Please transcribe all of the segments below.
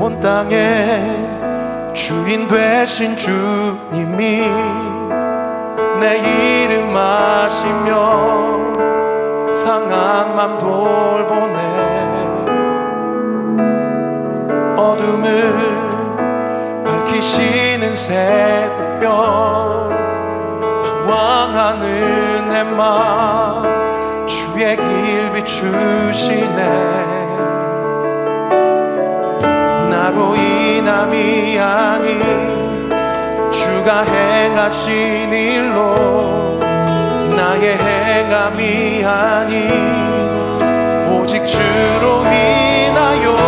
온 땅에 주인 되신 주님이 내 이름 아시며 상한 맘 돌보네. 어둠을 밝히시는 새벽별 방황하는 내맘 주의 길 비추시네 나로 인함이 아닌 주가 행하신 일로 나의 행함이 아닌 오직 주로 인하여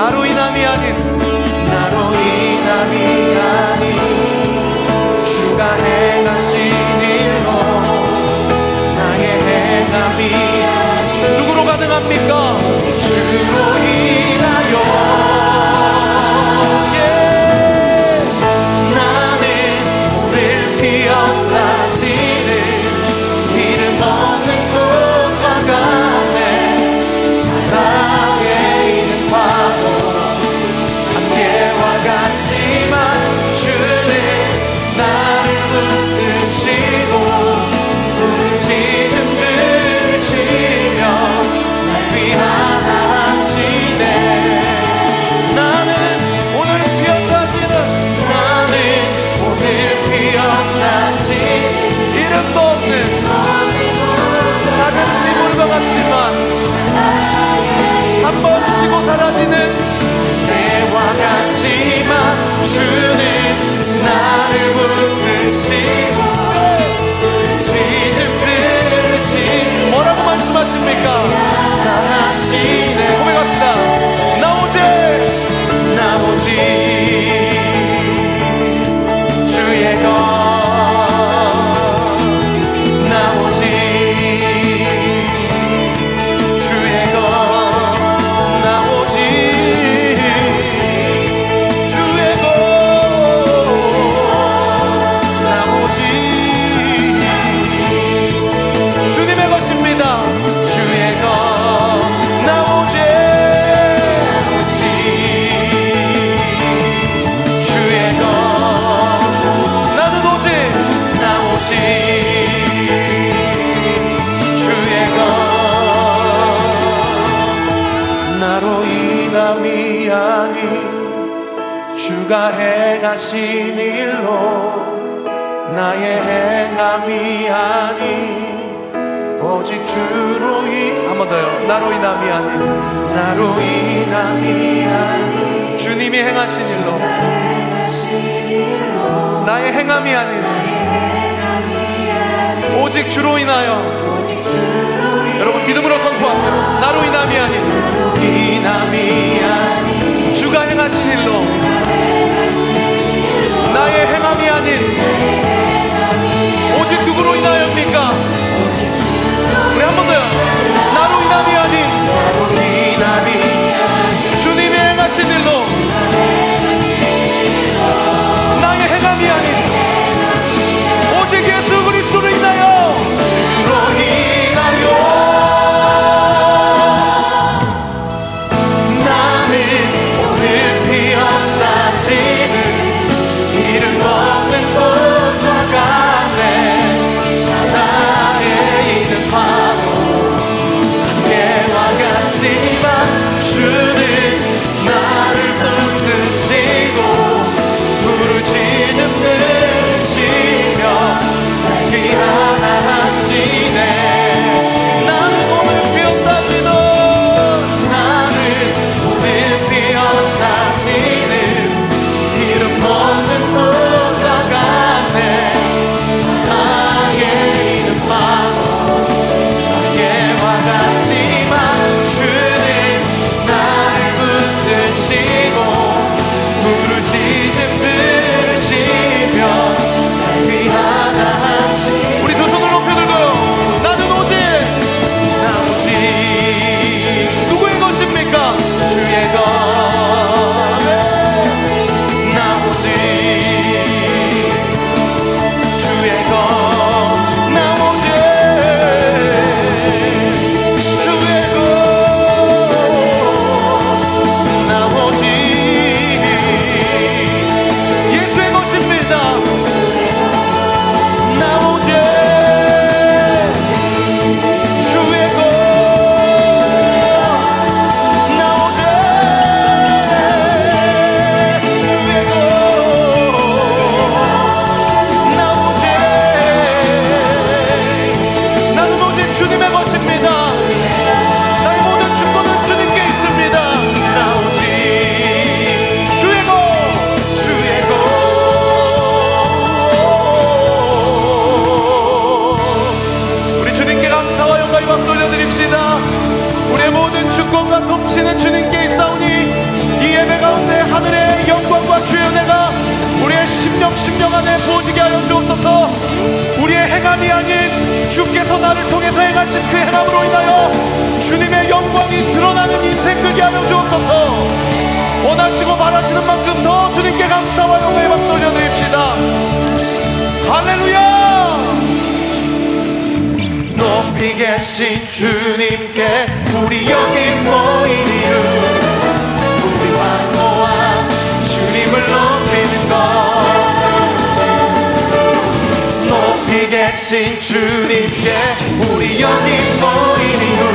나로 인함이 아닌 나로 인함이 아닌 주가 행하신 일로 나의 행함이 누구로 가능합니까? 주로 행하신 더요. 나로 인함이 아닌 나로 인함이 아닌. 주님이 행하신 일로 나의 행함이 아닌. 오직 주로 인하여 여러분 믿음으로 선포하세요 하지만 주 높이 계신 주님께 우리 여기 모인 이유. 우리와 모아 주님을 높이는 것. 높이 계신 주님께 우리 여기 모인 이유.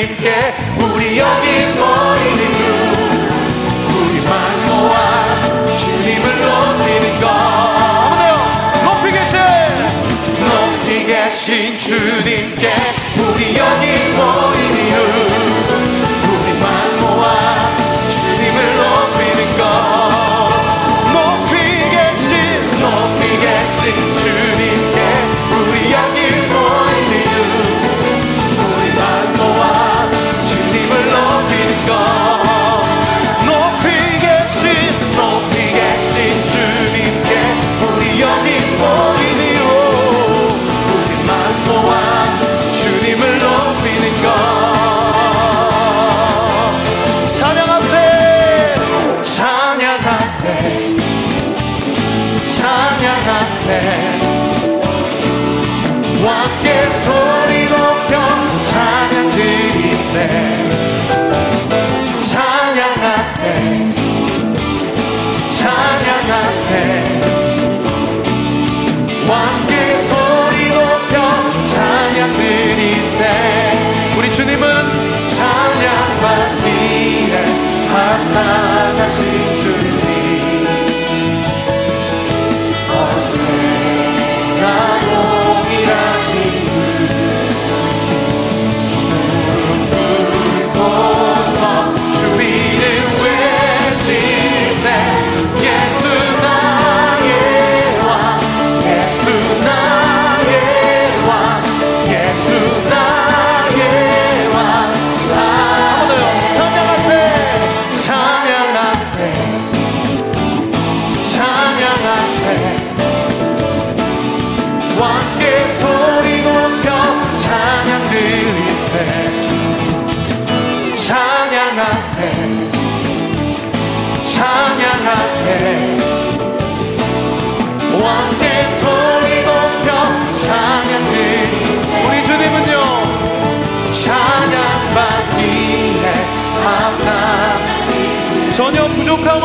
주님께 우리 여기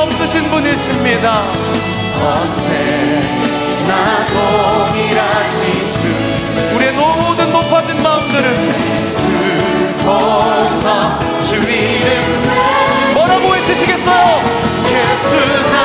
없으신 분이십니다 언제나 동일하신 주 우리의 모든 높아진 마음들을 긁어서 주 이름 뭐라고 외치시겠어요? 예수 나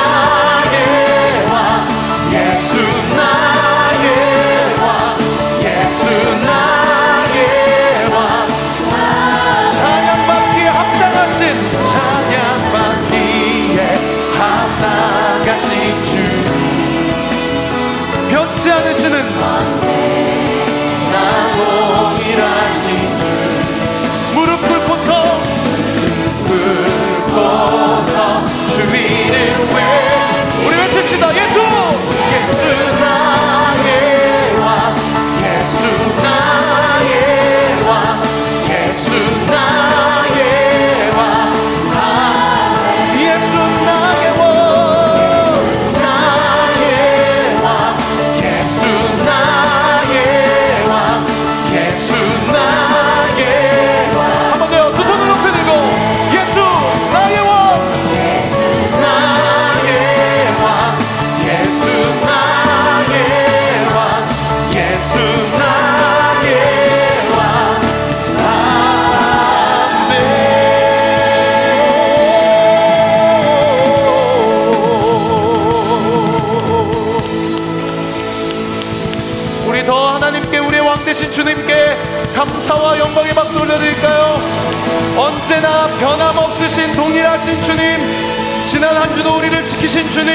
변함없으신 동일하신 주님 지난 한 주도 우리를 지키신 주님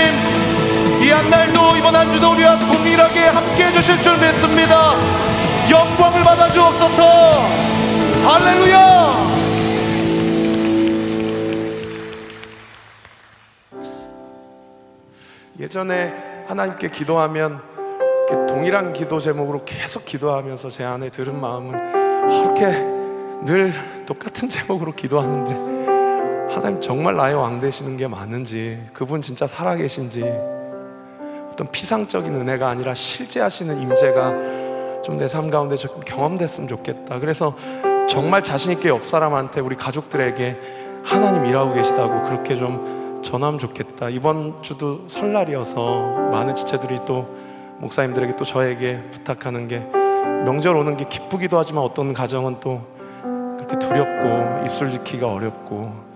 이 한 날도 이번 한 주도 우리와 동일하게 함께 해주실 줄 믿습니다. 영광을 받아 주옵소서. 할렐루야! 예전에 하나님께 기도하면 동일한 기도 제목으로 계속 기도하면서 제 안에 들은 마음은 이렇게 늘 똑같은 제목으로 기도하는데 하나님 정말 나의 왕 되시는 게 맞는지 그분 진짜 살아계신지 어떤 피상적인 은혜가 아니라 실제 하시는 임재가 좀 내 삶 가운데 조금 경험됐으면 좋겠다. 그래서 정말 자신 있게 옆 사람한테 우리 가족들에게 하나님 일하고 계시다고 그렇게 좀 전하면 좋겠다. 이번 주도 설날이어서 많은 지체들이 또 목사님들에게 또 저에게 부탁하는 게 명절 오는 게 기쁘기도 하지만 어떤 가정은 또 그렇게 두렵고 입술 지키기가 어렵고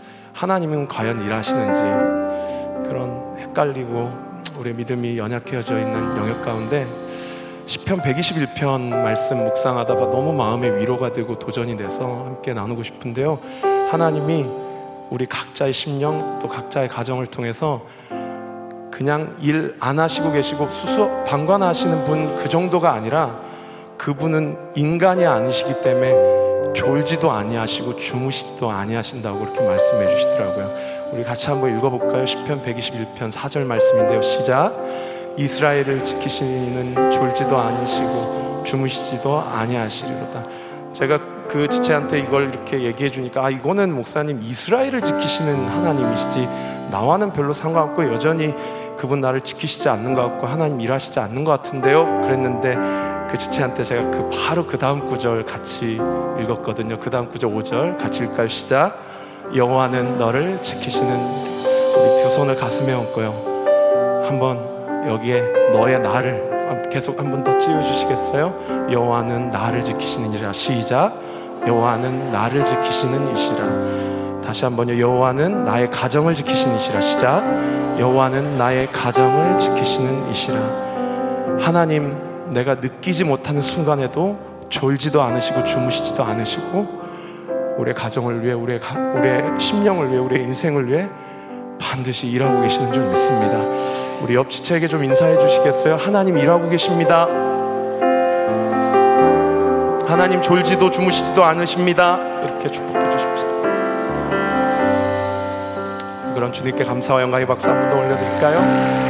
하나님은 과연 일하시는지 그런 헷갈리고 우리의 믿음이 연약해져 있는 영역 가운데 시편 121편 말씀 묵상하다가 너무 마음의 위로가 되고 도전이 돼서 함께 나누고 싶은데요. 하나님이 우리 각자의 심령 또 각자의 가정을 통해서 그냥 일 안 하시고 계시고 수수 방관하시는 분 그 정도가 아니라 그분은 인간이 아니시기 때문에 졸지도 아니하시고 주무시지도 아니하신다고 그렇게 말씀해 주시더라고요. 우리 같이 한번 읽어볼까요? 시편 121편 4절 말씀인데요. 시작. 이스라엘을 지키시는 졸지도 아니시고 주무시지도 아니하시리로다. 제가 그 지체한테 이걸 이렇게 얘기해 주니까 아 이거는 목사님 이스라엘을 지키시는 하나님이시지 나와는 별로 상관없고 여전히 그분 나를 지키시지 않는 것 같고 하나님 일하시지 않는 것 같은데요. 그랬는데 그 지체한테 제가 그 바로 그 다음 구절 같이 읽었거든요. 그 다음 구절 5절 같이 읽까요? 시작. 여호와는 너를 지키시는 우리 두 손을 가슴에 얹고요. 한번 여기에 너의 나를 계속 한 번 더 찌워 주시겠어요? 여호와는 나를 지키시는 이라 시작. 여호와는 나를 지키시는 이시라. 다시 한번요. 여호와는 나의 가정을 지키시는 이시라. 시작. 여호와는 나의 가정을 지키시는 이시라. 하나님, 내가 느끼지 못하는 순간에도 졸지도 않으시고 주무시지도 않으시고 우리의 가정을 위해 우리의, 가, 우리의 심령을 위해 우리의 인생을 위해 반드시 일하고 계시는 줄 믿습니다. 우리 옆 지체에게 좀 인사해 주시겠어요? 하나님 일하고 계십니다. 하나님 졸지도 주무시지도 않으십니다. 이렇게 축복해 주십시오. 그런 주님께 감사와 영광의 박수 한 번 더 올려드릴까요?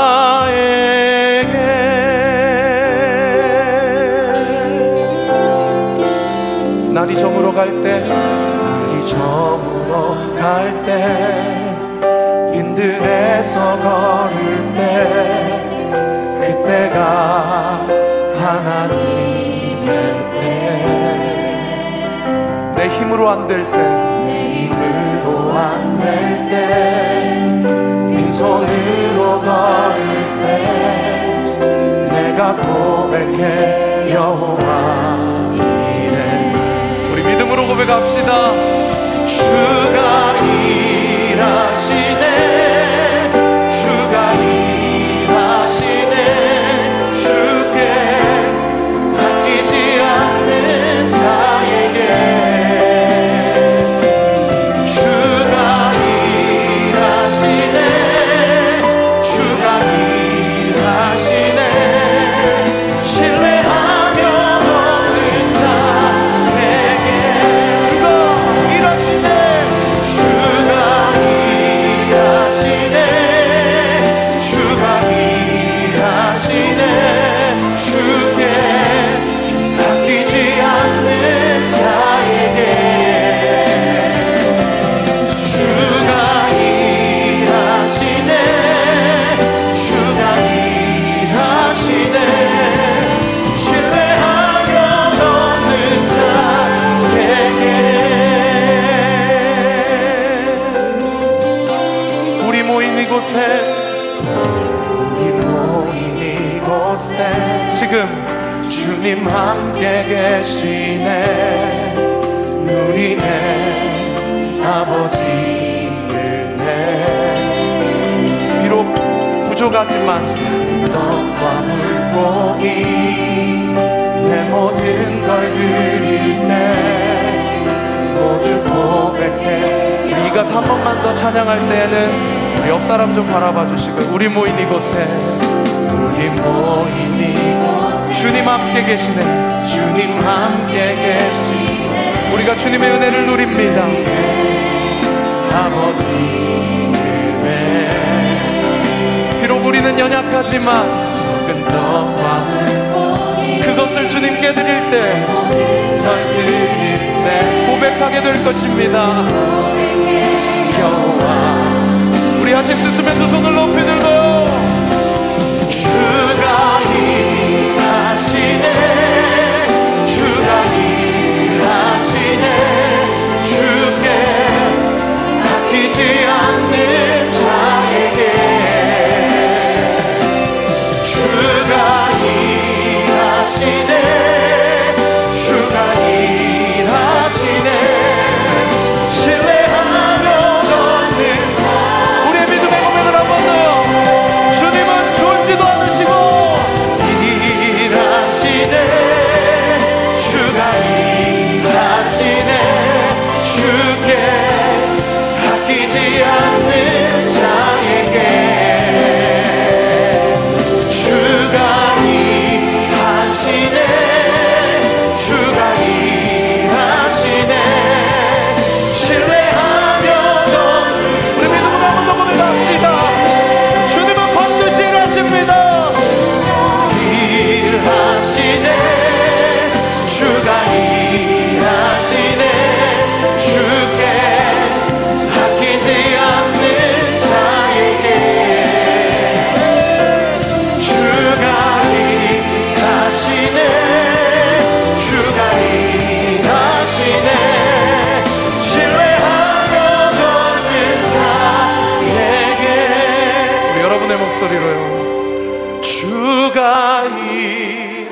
갈때 날이 저물어 갈 때 빈들에서 걸을 때 그때가 하나님의 때 내 힘으로 안 될 때 내 힘으로 안 될 때 빈손으로 걸을 때 내가 고백해 여호와 고백합시다. 주 우리 이가서 한 번만 더 찬양할 때에는 우리 옆 사람 좀 바라봐 주시고 우리 모인 이곳에. 우리 모인 이곳 주님 함께 계시네. 주님 함께 계시네. 우리가 주님의 은혜를 누립니다. 아버지 은혜. 비록 우리는 연약하지만 적은 떡과 그것을 주님께 드릴 때 널 드릴 때 고백하게 될 것입니다. 여호와 우리 하실 수 있으면 두 손을 높이 들고 주가 주가 일하시네.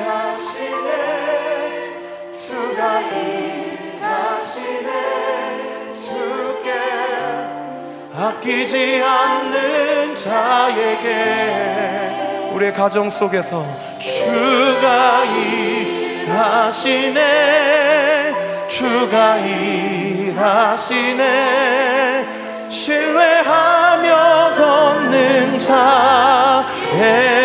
주가 일하시네. 주께 아끼지 않는 자에게 우리의 가정 속에서 주가 일하시네. 주가 일하시네. 신뢰하며 걷는 자에